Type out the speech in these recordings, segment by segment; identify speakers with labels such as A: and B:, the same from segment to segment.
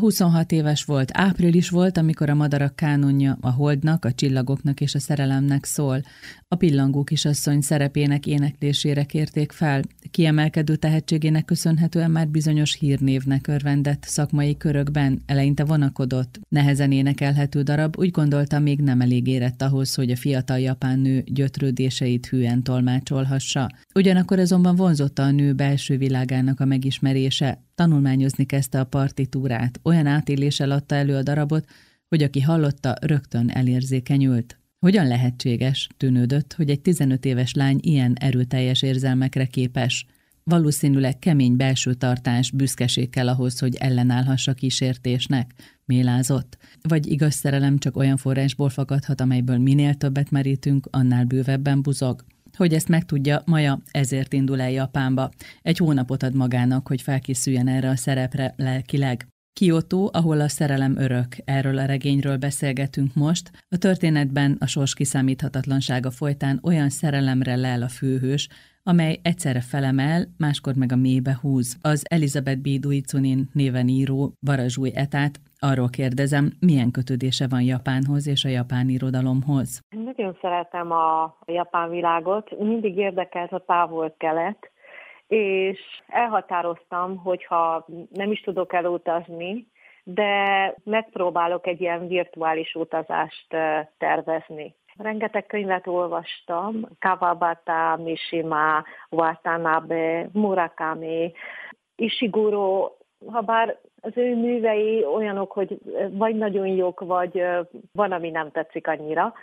A: 26 éves volt, április volt, amikor a madarak kánonja a holdnak, a csillagoknak és a szerelemnek szól. A pillangó kisasszony szerepének éneklésére kérték fel. Kiemelkedő tehetségének köszönhetően már bizonyos hírnévnek örvendett szakmai körökben, eleinte vonakodott, nehezen énekelhető darab, úgy gondolta még nem elég érett ahhoz, hogy a fiatal japán nő gyötrődéseit hűen tolmácsolhassa. Ugyanakkor azonban vonzotta a nő belső világának a megismerése, tanulmányozni kezdte a partitúrát, olyan átéléssel adta elő a darabot, hogy aki hallotta, rögtön elérzékenyült. Hogyan lehetséges, tűnődött, hogy egy 15 éves lány ilyen erőteljes érzelmekre képes? Valószínűleg kemény belső tartás, büszkeség kell ahhoz, hogy ellenállhassa kísértésnek, mélázott. Vagy igaz szerelem csak olyan forrásból fakadhat, amelyből minél többet merítünk, annál bővebben buzog. Hogy ezt megtudja, Maja ezért indul el Japánba. Egy hónapot ad magának, hogy felkészüljen erre a szerepre lelkileg. Kyoto, ahol a szerelem örök, erről a regényről beszélgetünk most. A történetben a sors kiszámíthatatlansága folytán olyan szerelemre lel a főhős, amely egyszerre felemel, máskor meg a mélybe húz. Az Elizabeth B. Duicunin néven író Varázsúj etát arról kérdezem, milyen kötődése van Japánhoz és a japán irodalomhoz.
B: Nagyon szeretem a japán világot, mindig érdekelt a távol-kelet, és elhatároztam, hogyha nem is tudok elutazni, de megpróbálok egy ilyen virtuális utazást tervezni. Rengeteg könyvet olvastam, Kawabata, Mishima, Watanabe, Murakami, Ishiguro, ha bár az ő művei olyanok, hogy vagy nagyon jók, vagy van, ami nem tetszik annyira,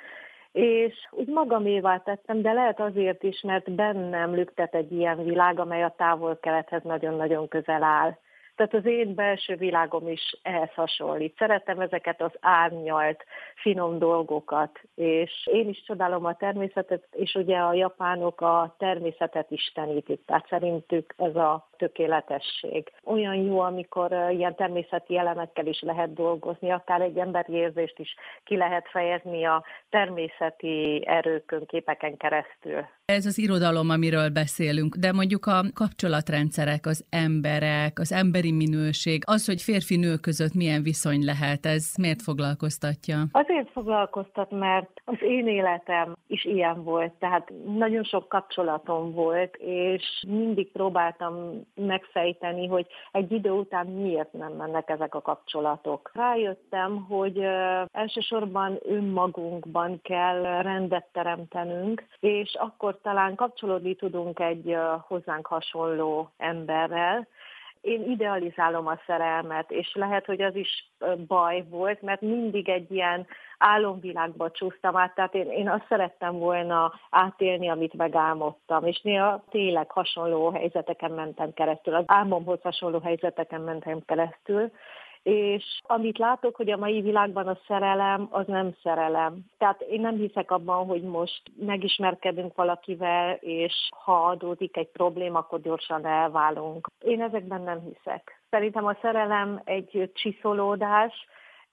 B: és úgy magamévá tettem, de lehet azért is, mert bennem lüktet egy ilyen világ, amely a távol-kelethez nagyon-nagyon közel áll. Tehát az én belső világom is ehhez hasonlít. Szeretem ezeket az árnyalt, finom dolgokat, és én is csodálom a természetet, és ugye a japánok a természetet istenítik, tehát szerintük ez a tökéletesség. Olyan jó, amikor ilyen természeti elemekkel is lehet dolgozni, akár egy emberi érzést is ki lehet fejezni a természeti erőkön, képeken keresztül.
A: Ez az irodalom, amiről beszélünk, de mondjuk a kapcsolatrendszerek, az emberek, az emberi minőség, az, hogy férfi-nő között milyen viszony lehet, ez miért foglalkoztatja?
B: Azért foglalkoztat, mert az én életem is ilyen volt, tehát nagyon sok kapcsolatom volt, és mindig próbáltam megfejteni, hogy egy idő után miért nem mennek ezek a kapcsolatok. Rájöttem, hogy elsősorban önmagunkban kell rendet teremtenünk, és akkor talán kapcsolódni tudunk egy hozzánk hasonló emberrel, én idealizálom a szerelmet, és lehet, hogy az is baj volt, mert mindig egy ilyen álomvilágba csúsztam át, tehát én, én azt szerettem volna átélni, amit megálmodtam, és néha tényleg hasonló helyzeteken mentem keresztül, az álmomhoz hasonló helyzeteken mentem keresztül, és amit látok, hogy a mai világban a szerelem, az nem szerelem. Tehát én nem hiszek abban, hogy most megismerkedünk valakivel, és ha adódik egy probléma, akkor gyorsan elválunk. Én ezekben nem hiszek. Szerintem a szerelem egy csiszolódás,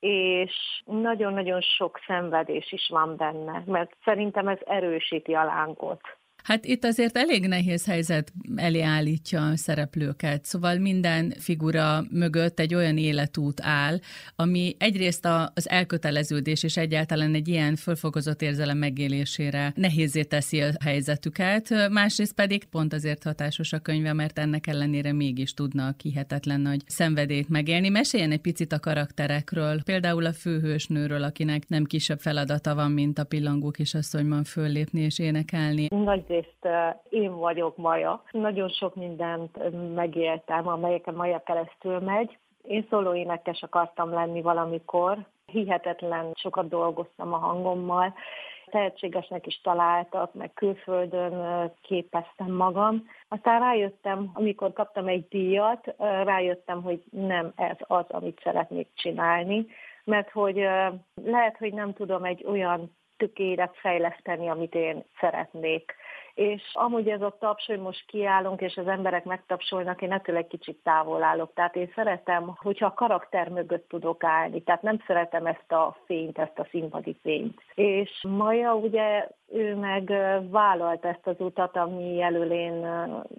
B: és nagyon-nagyon sok szenvedés is van benne, mert szerintem ez erősíti a lánkot.
A: Hát itt azért elég nehéz helyzet elé állítja a szereplőket, szóval minden figura mögött egy olyan életút áll, ami egyrészt az elköteleződés és egyáltalán egy ilyen fölfokozott érzelem megélésére nehézé teszi a helyzetüket, másrészt pedig pont azért hatásos a könyve, mert ennek ellenére mégis tudna a kihetetlen nagy szenvedét megélni. Meséljen egy picit a karakterekről, például a főhősnőről, akinek nem kisebb feladata van, mint a pillangó kisasszonyban föllépni és énekelni.
B: Nagy egyrészt én vagyok Maja. Nagyon sok mindent megéltem, amelyeken Maja keresztül megy. Én szóló énekes akartam lenni valamikor. Hihetetlen sokat dolgoztam a hangommal. Tehetségesnek is találtak, meg külföldön képeztem magam. Aztán rájöttem, amikor kaptam egy díjat, rájöttem, hogy nem ez az, amit szeretnék csinálni, mert hogy lehet, hogy nem tudom egy olyan tökélet fejleszteni, amit én szeretnék és amúgy ez a taps, hogy most kiállunk, és az emberek megtapsolnak, én ettől egy kicsit távol állok. Tehát én szeretem, hogyha a karakter mögött tudok állni, tehát nem szeretem ezt a fényt, ezt a színpadi fényt. És Maja ugye, ő meg vállalt ezt az utat, ami elől én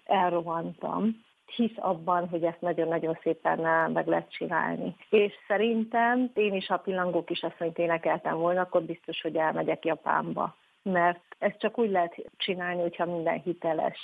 B: elrohantam hisz abban, hogy ezt nagyon-nagyon szépen meg lehet csinálni. És szerintem én is, ha pillangók is azt mondja, énekeltem volna, akkor biztos, hogy elmegyek Japánba. Mert ezt csak úgy lehet csinálni, hogyha minden hiteles.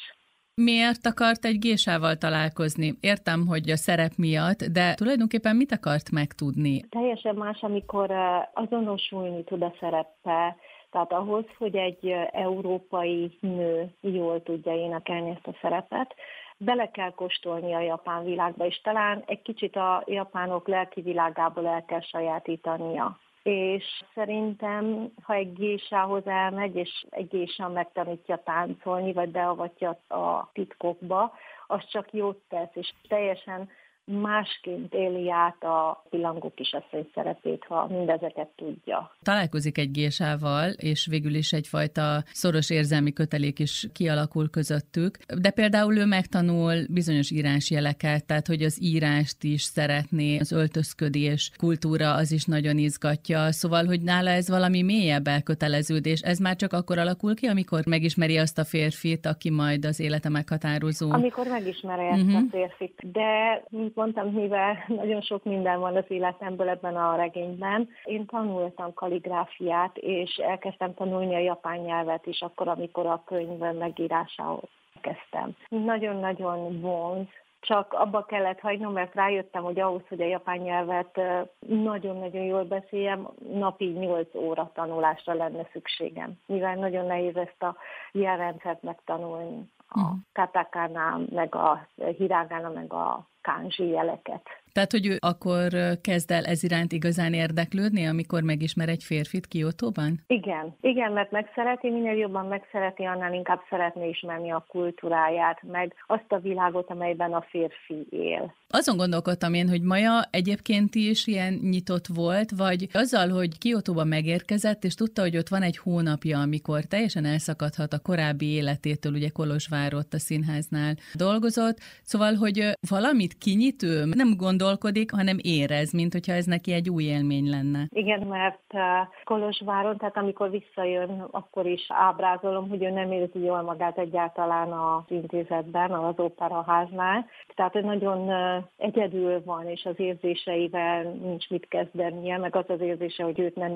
A: Miért akart egy gésával találkozni? Értem, hogy a szerep miatt, de tulajdonképpen mit akart megtudni?
B: Teljesen más, amikor azonosulni tud a szereppel, tehát ahhoz, hogy egy európai nő jól tudja énekelni ezt a szerepet, bele kell kóstolni a japán világba, és talán egy kicsit a japánok lelki világából el kell sajátítania. És szerintem, ha egy gésához elmegy, és egy gésa megtanítja táncolni, vagy beavatja a titkokba, az csak jót tesz, és teljesen másként éli át a pillangó kisasszony szerepét, ha mindezeket tudja.
A: Találkozik egy gésával, és végül is egyfajta szoros érzelmi kötelék is kialakul közöttük, de például ő megtanul bizonyos írásjeleket, tehát hogy az írást is szeretné, az öltözködés kultúra az is nagyon izgatja, szóval, hogy nála ez valami mélyebb elköteleződés, ez már csak akkor alakul ki, amikor megismeri azt a férfit, aki majd az élete meghatározó.
B: Amikor megismeri ezt uh-huh. a férfit, de mint mondtam, mivel nagyon sok minden van az életemből ebben a regényben, én tanultam kaligráfiát, és elkezdtem tanulni a japán nyelvet is akkor, amikor a könyv megírásához kezdtem. Nagyon-nagyon vonz, csak abba kellett hagynom, mert rájöttem, hogy ahhoz, hogy a japán nyelvet nagyon-nagyon jól beszéljem, napi 8 óra tanulásra lenne szükségem, mivel nagyon nehéz ezt a jelrendszert megtanulni. A mhm. katakana, meg a hirágána, meg a kanji jeleket.
A: Tehát, hogy ő akkor kezd el ez iránt igazán érdeklődni, amikor megismer egy férfit Kiotóban?
B: Igen, igen, mert megszereti, minél jobban megszereti, annál inkább szeretné ismerni a kultúráját, meg azt a világot, amelyben a férfi él.
A: Azon gondolkodtam én, hogy Maja egyébként is ilyen nyitott volt, vagy azzal, hogy Kiotóba megérkezett, és tudta, hogy ott van egy hónapja, amikor teljesen elszakadhat a korábbi életétől, ugye Kolozsvárott a színháznál dolgozott, szóval, hogy valamit kinyit ő, nem gondolkodik, hanem érez, mint hogyha ez neki egy új élmény lenne.
B: Igen, mert uh, Kolozsváron, tehát amikor visszajön, akkor is ábrázolom, hogy ő nem érzi jól magát egyáltalán az intézetben, az operaháznál. Tehát ő nagyon uh, egyedül van, és az érzéseivel nincs mit kezdenie, meg az az érzése, hogy őt nem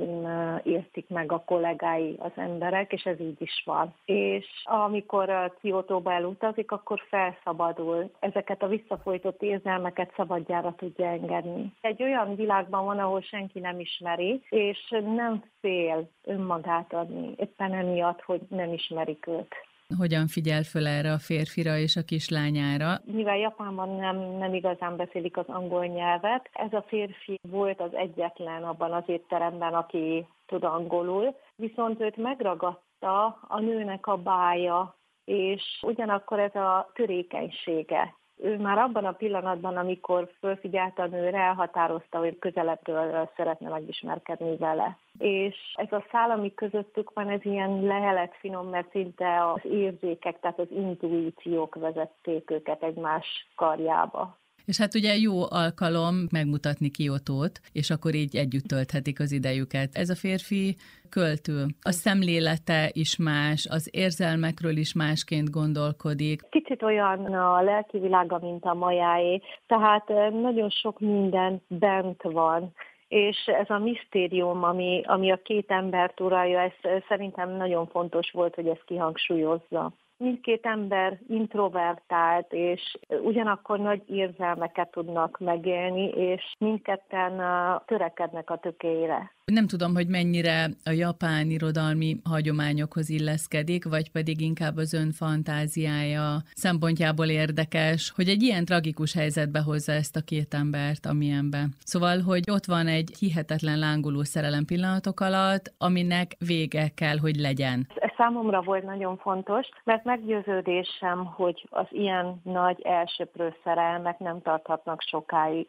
B: értik meg a kollégái, az emberek, és ez így is van. És amikor Kiotóba elutazik, akkor felszabadul. Ezeket a visszafolytott érzelmeket szabadjára tudja engedni. Egy olyan világban van, ahol senki nem ismeri, és nem fél önmagát adni, éppen emiatt, hogy nem ismerik őt.
A: Hogyan figyel föl erre a férfira és a kislányára?
B: Mivel Japánban nem, nem igazán beszélik az angol nyelvet, ez a férfi volt az egyetlen abban az étteremben, aki tud angolul, viszont őt megragadta a nőnek a bája, és ugyanakkor ez a törékenysége ő már abban a pillanatban, amikor fölfigyelt a nőre, elhatározta, hogy közelebbről szeretne megismerkedni vele. És ez a szál, ami közöttük van, ez ilyen lehelet finom, mert szinte az érzékek, tehát az intuíciók vezették őket egymás karjába.
A: És hát ugye jó alkalom megmutatni Kiotót, és akkor így együtt tölthetik az idejüket. Ez a férfi költő. A szemlélete is más, az érzelmekről is másként gondolkodik.
B: Kicsit olyan a lelki világa, mint a majáé, tehát nagyon sok minden bent van és ez a misztérium, ami, ami a két embert uralja, ez szerintem nagyon fontos volt, hogy ezt kihangsúlyozza mindkét ember introvertált, és ugyanakkor nagy érzelmeket tudnak megélni, és mindketten törekednek a tökéjére.
A: Nem tudom, hogy mennyire a japán irodalmi hagyományokhoz illeszkedik, vagy pedig inkább az ön fantáziája szempontjából érdekes, hogy egy ilyen tragikus helyzetbe hozza ezt a két embert, amilyenbe. Szóval, hogy ott van egy hihetetlen lángoló szerelem pillanatok alatt, aminek vége kell, hogy legyen.
B: Ez számomra volt nagyon fontos, mert meggyőződésem, hogy az ilyen nagy elsőprő szerelmek nem tarthatnak sokáig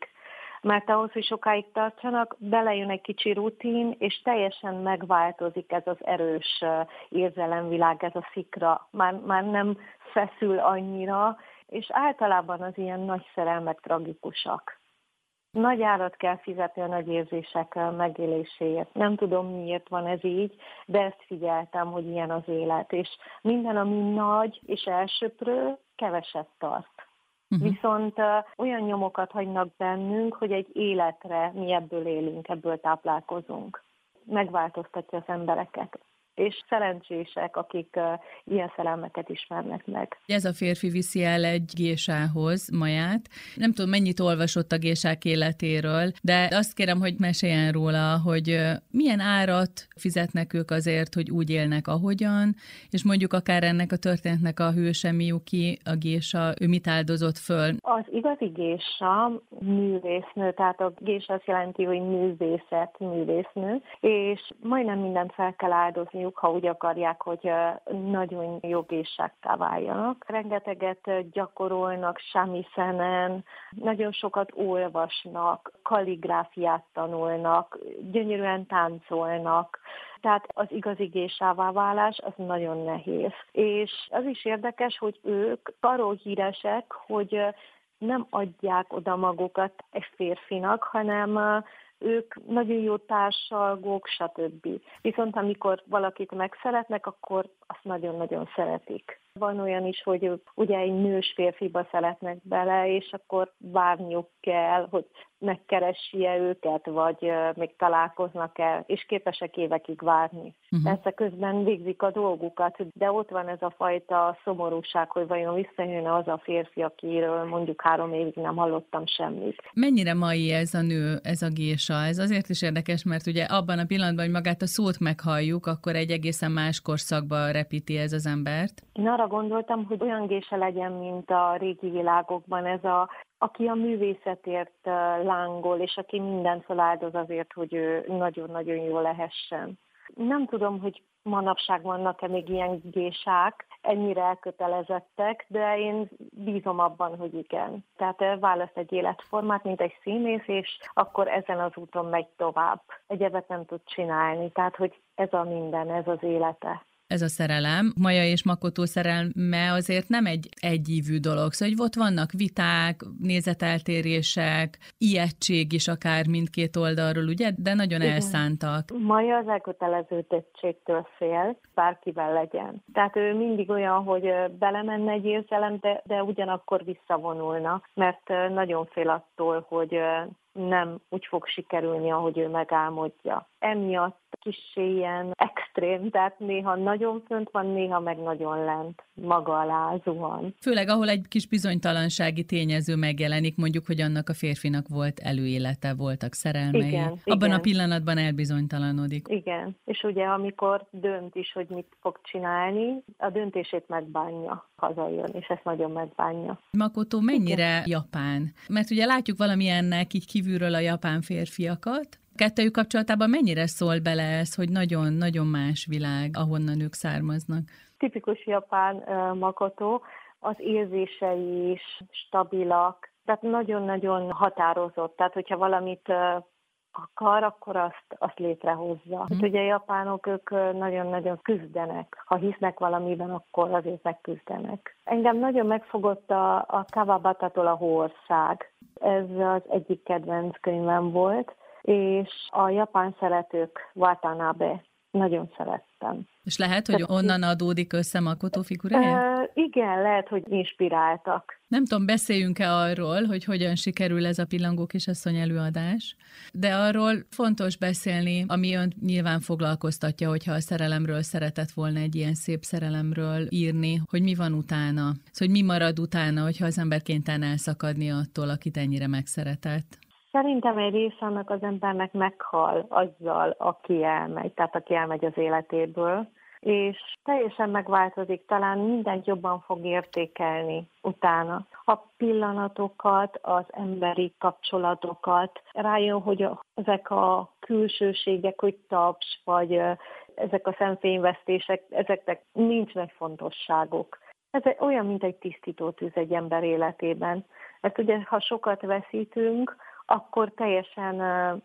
B: mert ahhoz, hogy sokáig tartsanak, belejön egy kicsi rutin, és teljesen megváltozik ez az erős érzelemvilág, ez a szikra. Már, már nem feszül annyira, és általában az ilyen nagy szerelmek tragikusak. Nagy árat kell fizetni a nagy érzések megéléséért. Nem tudom, miért van ez így, de ezt figyeltem, hogy ilyen az élet. És minden, ami nagy és elsőprő, keveset tart. Uh-huh. Viszont olyan nyomokat hagynak bennünk, hogy egy életre mi ebből élünk, ebből táplálkozunk. Megváltoztatja az embereket és szerencsések, akik ilyen szerelmeket ismernek meg.
A: Ez a férfi viszi el egy gésához maját. Nem tudom, mennyit olvasott a gésák életéről, de azt kérem, hogy meséljen róla, hogy milyen árat fizetnek ők azért, hogy úgy élnek, ahogyan, és mondjuk akár ennek a történetnek a hőse Miyuki, a gésa, ő mit áldozott föl?
B: Az igazi gésa művésznő, tehát a gésa azt jelenti, hogy művészet, művésznő, és majdnem mindent fel kell áldozni csinálniuk, ha úgy akarják, hogy nagyon jó váljanak. Rengeteget gyakorolnak samiszenen, nagyon sokat olvasnak, kalligráfiát tanulnak, gyönyörűen táncolnak, tehát az igazi gésává válás az nagyon nehéz. És az is érdekes, hogy ők arról híresek, hogy nem adják oda magukat egy férfinak, hanem ők nagyon jó társalgók, stb. Viszont amikor valakit megszeretnek, akkor azt nagyon-nagyon szeretik. Van olyan is, hogy ugye egy nős férfiba szeretnek bele, és akkor várniuk kell, hogy megkeressie őket, vagy még találkoznak el, és képesek évekig várni. Uh-huh. Persze közben végzik a dolgukat, de ott van ez a fajta szomorúság, hogy vajon visszajön az a férfi, akiről mondjuk három évig nem hallottam semmit.
A: Mennyire mai ez a nő, ez a gésa? Ez azért is érdekes, mert ugye abban a pillanatban, hogy magát a szót meghalljuk, akkor egy egészen más korszakba repíti ez az embert.
B: Én arra gondoltam, hogy olyan gése legyen, mint a régi világokban, ez a aki a művészetért lángol, és aki mindent feláldoz azért, hogy ő nagyon-nagyon jó lehessen. Nem tudom, hogy manapság vannak-e még ilyen gésák, ennyire elkötelezettek, de én bízom abban, hogy igen. Tehát választ egy életformát, mint egy színész, és akkor ezen az úton megy tovább. Egyebet nem tud csinálni, tehát hogy ez a minden, ez az élete
A: ez a szerelem. Maja és Makotó szerelme azért nem egy egyívű dolog, szóval hogy ott vannak viták, nézeteltérések, ijegység is akár mindkét oldalról, ugye, de nagyon Igen. elszántak.
B: Maja az elkötelezettségtől fél, bárkivel legyen. Tehát ő mindig olyan, hogy belemenne egy érzelem, de, de ugyanakkor visszavonulna, mert nagyon fél attól, hogy nem úgy fog sikerülni, ahogy ő megálmodja. Emiatt kicsi ilyen extrém, tehát néha nagyon fönt van, néha meg nagyon lent, maga alá zuhan.
A: Főleg, ahol egy kis bizonytalansági tényező megjelenik, mondjuk, hogy annak a férfinak volt előélete, voltak szerelmei. Igen, Abban igen. a pillanatban elbizonytalanodik.
B: Igen, és ugye amikor dönt is, hogy mit fog csinálni, a döntését megbánja, hazajön, és ezt nagyon megbánja.
A: Makoto mennyire igen. japán? Mert ugye látjuk valamilyennek így kívülről a japán férfiakat, Kettőjük kapcsolatában mennyire szól bele ez, hogy nagyon-nagyon más világ, ahonnan ők származnak?
B: Tipikus japán uh, Makoto, az érzései is stabilak, tehát nagyon-nagyon határozott. Tehát, hogyha valamit akar, akkor azt, azt létrehozza. Mm. Hát ugye a japánok, ők nagyon-nagyon küzdenek. Ha hisznek valamiben, akkor azért megküzdenek. Engem nagyon megfogott a, a Kawabatatól a Hóország. Ez az egyik kedvenc könyvem volt és a japán szeretők Watanabe nagyon szerettem.
A: És lehet, hogy onnan adódik össze Makoto figurája?
B: Uh, igen, lehet, hogy inspiráltak.
A: Nem tudom, beszéljünk-e arról, hogy hogyan sikerül ez a Pillangók és Asszony előadás, de arról fontos beszélni, ami önt nyilván foglalkoztatja, hogyha a szerelemről szeretett volna egy ilyen szép szerelemről írni, hogy mi van utána, szóval, hogy mi marad utána, hogyha az ember kénytelen elszakadni attól, akit ennyire megszeretett.
B: Szerintem egy része annak az embernek meghal azzal, aki elmegy, tehát aki elmegy az életéből, és teljesen megváltozik, talán mindent jobban fog értékelni utána. A pillanatokat, az emberi kapcsolatokat, rájön, hogy ezek a külsőségek, hogy taps, vagy ezek a szemfényvesztések, ezeknek nincs fontosságok. Ez olyan, mint egy tisztító tűz egy ember életében. Mert ugye, ha sokat veszítünk, akkor teljesen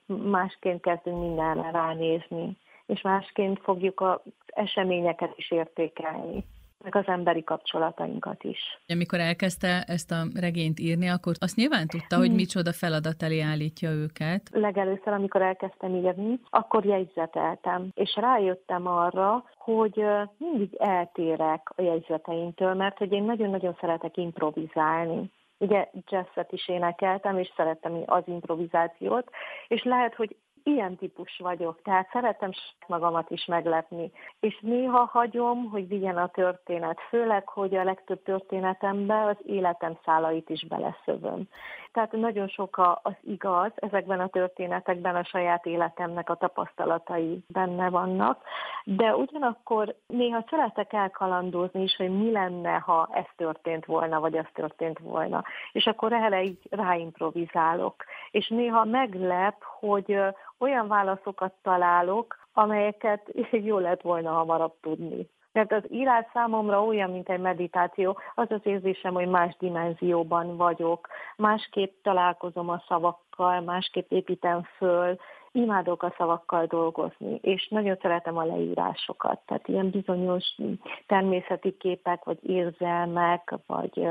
B: másként kezdünk mindenre ránézni, és másként fogjuk az eseményeket is értékelni meg az emberi kapcsolatainkat is.
A: Amikor elkezdte ezt a regényt írni, akkor azt nyilván tudta, hogy micsoda feladat elé állítja őket.
B: Legelőször, amikor elkezdtem írni, akkor jegyzeteltem, és rájöttem arra, hogy mindig eltérek a jegyzeteimtől, mert hogy én nagyon-nagyon szeretek improvizálni ugye jazzet is énekeltem, és szerettem az improvizációt, és lehet, hogy ilyen típus vagyok, tehát szeretem magamat is meglepni. És néha hagyom, hogy vigyen a történet, főleg, hogy a legtöbb történetembe az életem szálait is beleszövöm. Tehát nagyon sok az igaz, ezekben a történetekben a saját életemnek a tapasztalatai benne vannak, de ugyanakkor néha szeretek elkalandozni is, hogy mi lenne, ha ez történt volna, vagy ez történt volna. És akkor erre így ráimprovizálok. És néha meglep, hogy olyan válaszokat találok, amelyeket jó lett volna hamarabb tudni. Mert az írás számomra olyan, mint egy meditáció, az az érzésem, hogy más dimenzióban vagyok, másképp találkozom a szavakkal, másképp építem föl, imádok a szavakkal dolgozni, és nagyon szeretem a leírásokat, tehát ilyen bizonyos természeti képek, vagy érzelmek, vagy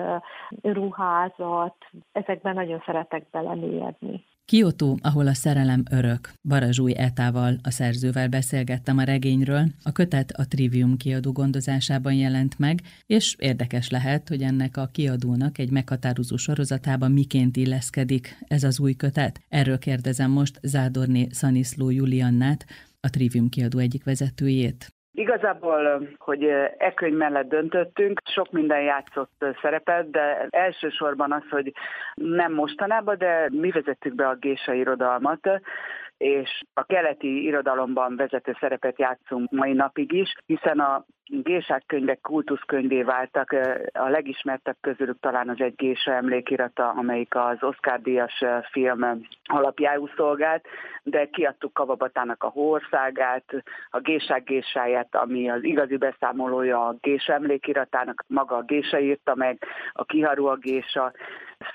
B: ruházat, ezekben nagyon szeretek belemélyedni.
A: Kyoto, ahol a szerelem örök. Barazsúj Etával, a szerzővel beszélgettem a regényről, a kötet a Trivium kiadó gondozásában jelent meg, és érdekes lehet, hogy ennek a kiadónak egy meghatározó sorozatában miként illeszkedik ez az új kötet. Erről kérdezem most Zádorné Szaniszló Juliannát, a Trivium kiadó egyik vezetőjét.
C: Igazából, hogy e könyv mellett döntöttünk, sok minden játszott szerepet, de elsősorban az, hogy nem mostanában, de mi vezettük be a gésa irodalmat, és a keleti irodalomban vezető szerepet játszunk mai napig is, hiszen a gésák könyvek kultuszkönyvé váltak. A legismertebb közülük talán az egy gésa emlékirata, amelyik az Oscar-díjas film alapjául szolgált, de kiadtuk Kavabatának a Hországát, a Gésák gésáját, ami az igazi beszámolója a gésa emlékiratának, maga a gésa írta meg, a Kiharu a gésa,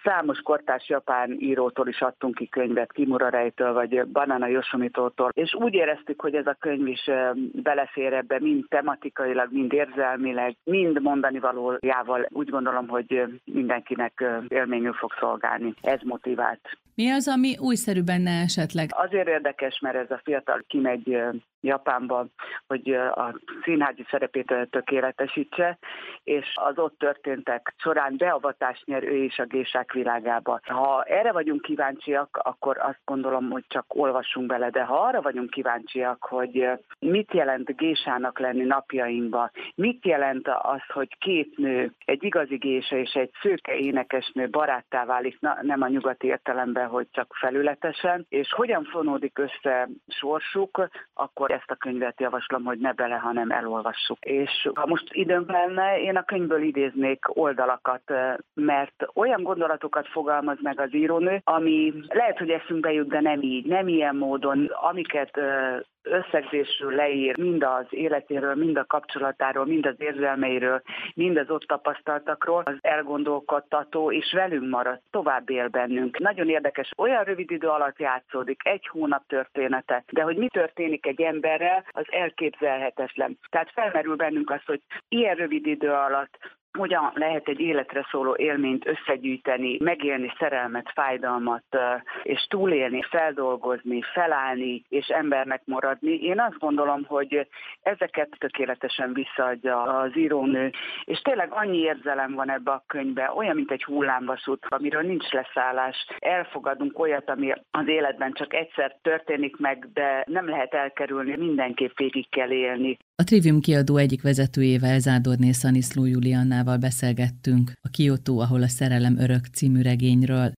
C: Számos kortárs japán írótól is adtunk ki könyvet, Kimura Rejtől vagy Banana Yoshimitótól, és úgy éreztük, hogy ez a könyv is belefér ebbe mind tematikailag, mind érzelmileg, mind mondani valójával. Úgy gondolom, hogy mindenkinek élményül fog szolgálni. Ez motivált.
A: Mi az, ami újszerű benne esetleg?
C: Azért érdekes, mert ez a fiatal kimegy Japánba, hogy a színházi szerepét tökéletesítse, és az ott történtek során beavatást nyer ő is a gésák világába. Ha erre vagyunk kíváncsiak, akkor azt gondolom, hogy csak olvassunk bele, de ha arra vagyunk kíváncsiak, hogy mit jelent gésának lenni napjainkba, mit jelent az, hogy két nő, egy igazi gése és egy szőke énekesnő baráttá válik, na, nem a nyugati értelemben, hogy csak felületesen, és hogyan fonódik össze sorsuk, akkor ezt a könyvet javaslom, hogy ne bele, hanem elolvassuk. És ha most időm lenne, én a könyvből idéznék oldalakat, mert olyan gondolatokat fogalmaz meg az írónő, ami lehet, hogy eszünkbe jut, de nem így, nem ilyen módon, amiket összegzésről leír mind az életéről, mind a kapcsolatáról, mind az érzelmeiről, mind az ott tapasztaltakról, az elgondolkodtató, és velünk marad, tovább él bennünk. Nagyon érdekes, olyan rövid idő alatt játszódik, egy hónap története, de hogy mi történik egy emberrel, az elképzelhetetlen. Tehát felmerül bennünk az, hogy ilyen rövid idő alatt hogyan lehet egy életre szóló élményt összegyűjteni, megélni szerelmet, fájdalmat, és túlélni, feldolgozni, felállni, és embernek maradni. Én azt gondolom, hogy ezeket tökéletesen visszaadja az írónő, és tényleg annyi érzelem van ebbe a könyvbe, olyan, mint egy hullámvasút, amiről nincs leszállás. Elfogadunk olyat, ami az életben csak egyszer történik meg, de nem lehet elkerülni, mindenképp végig kell élni.
A: A Trivium kiadó egyik vezetőjével, Zádorné Szaniszló Juliannával beszélgettünk a Kyoto, ahol a szerelem örök című regényről.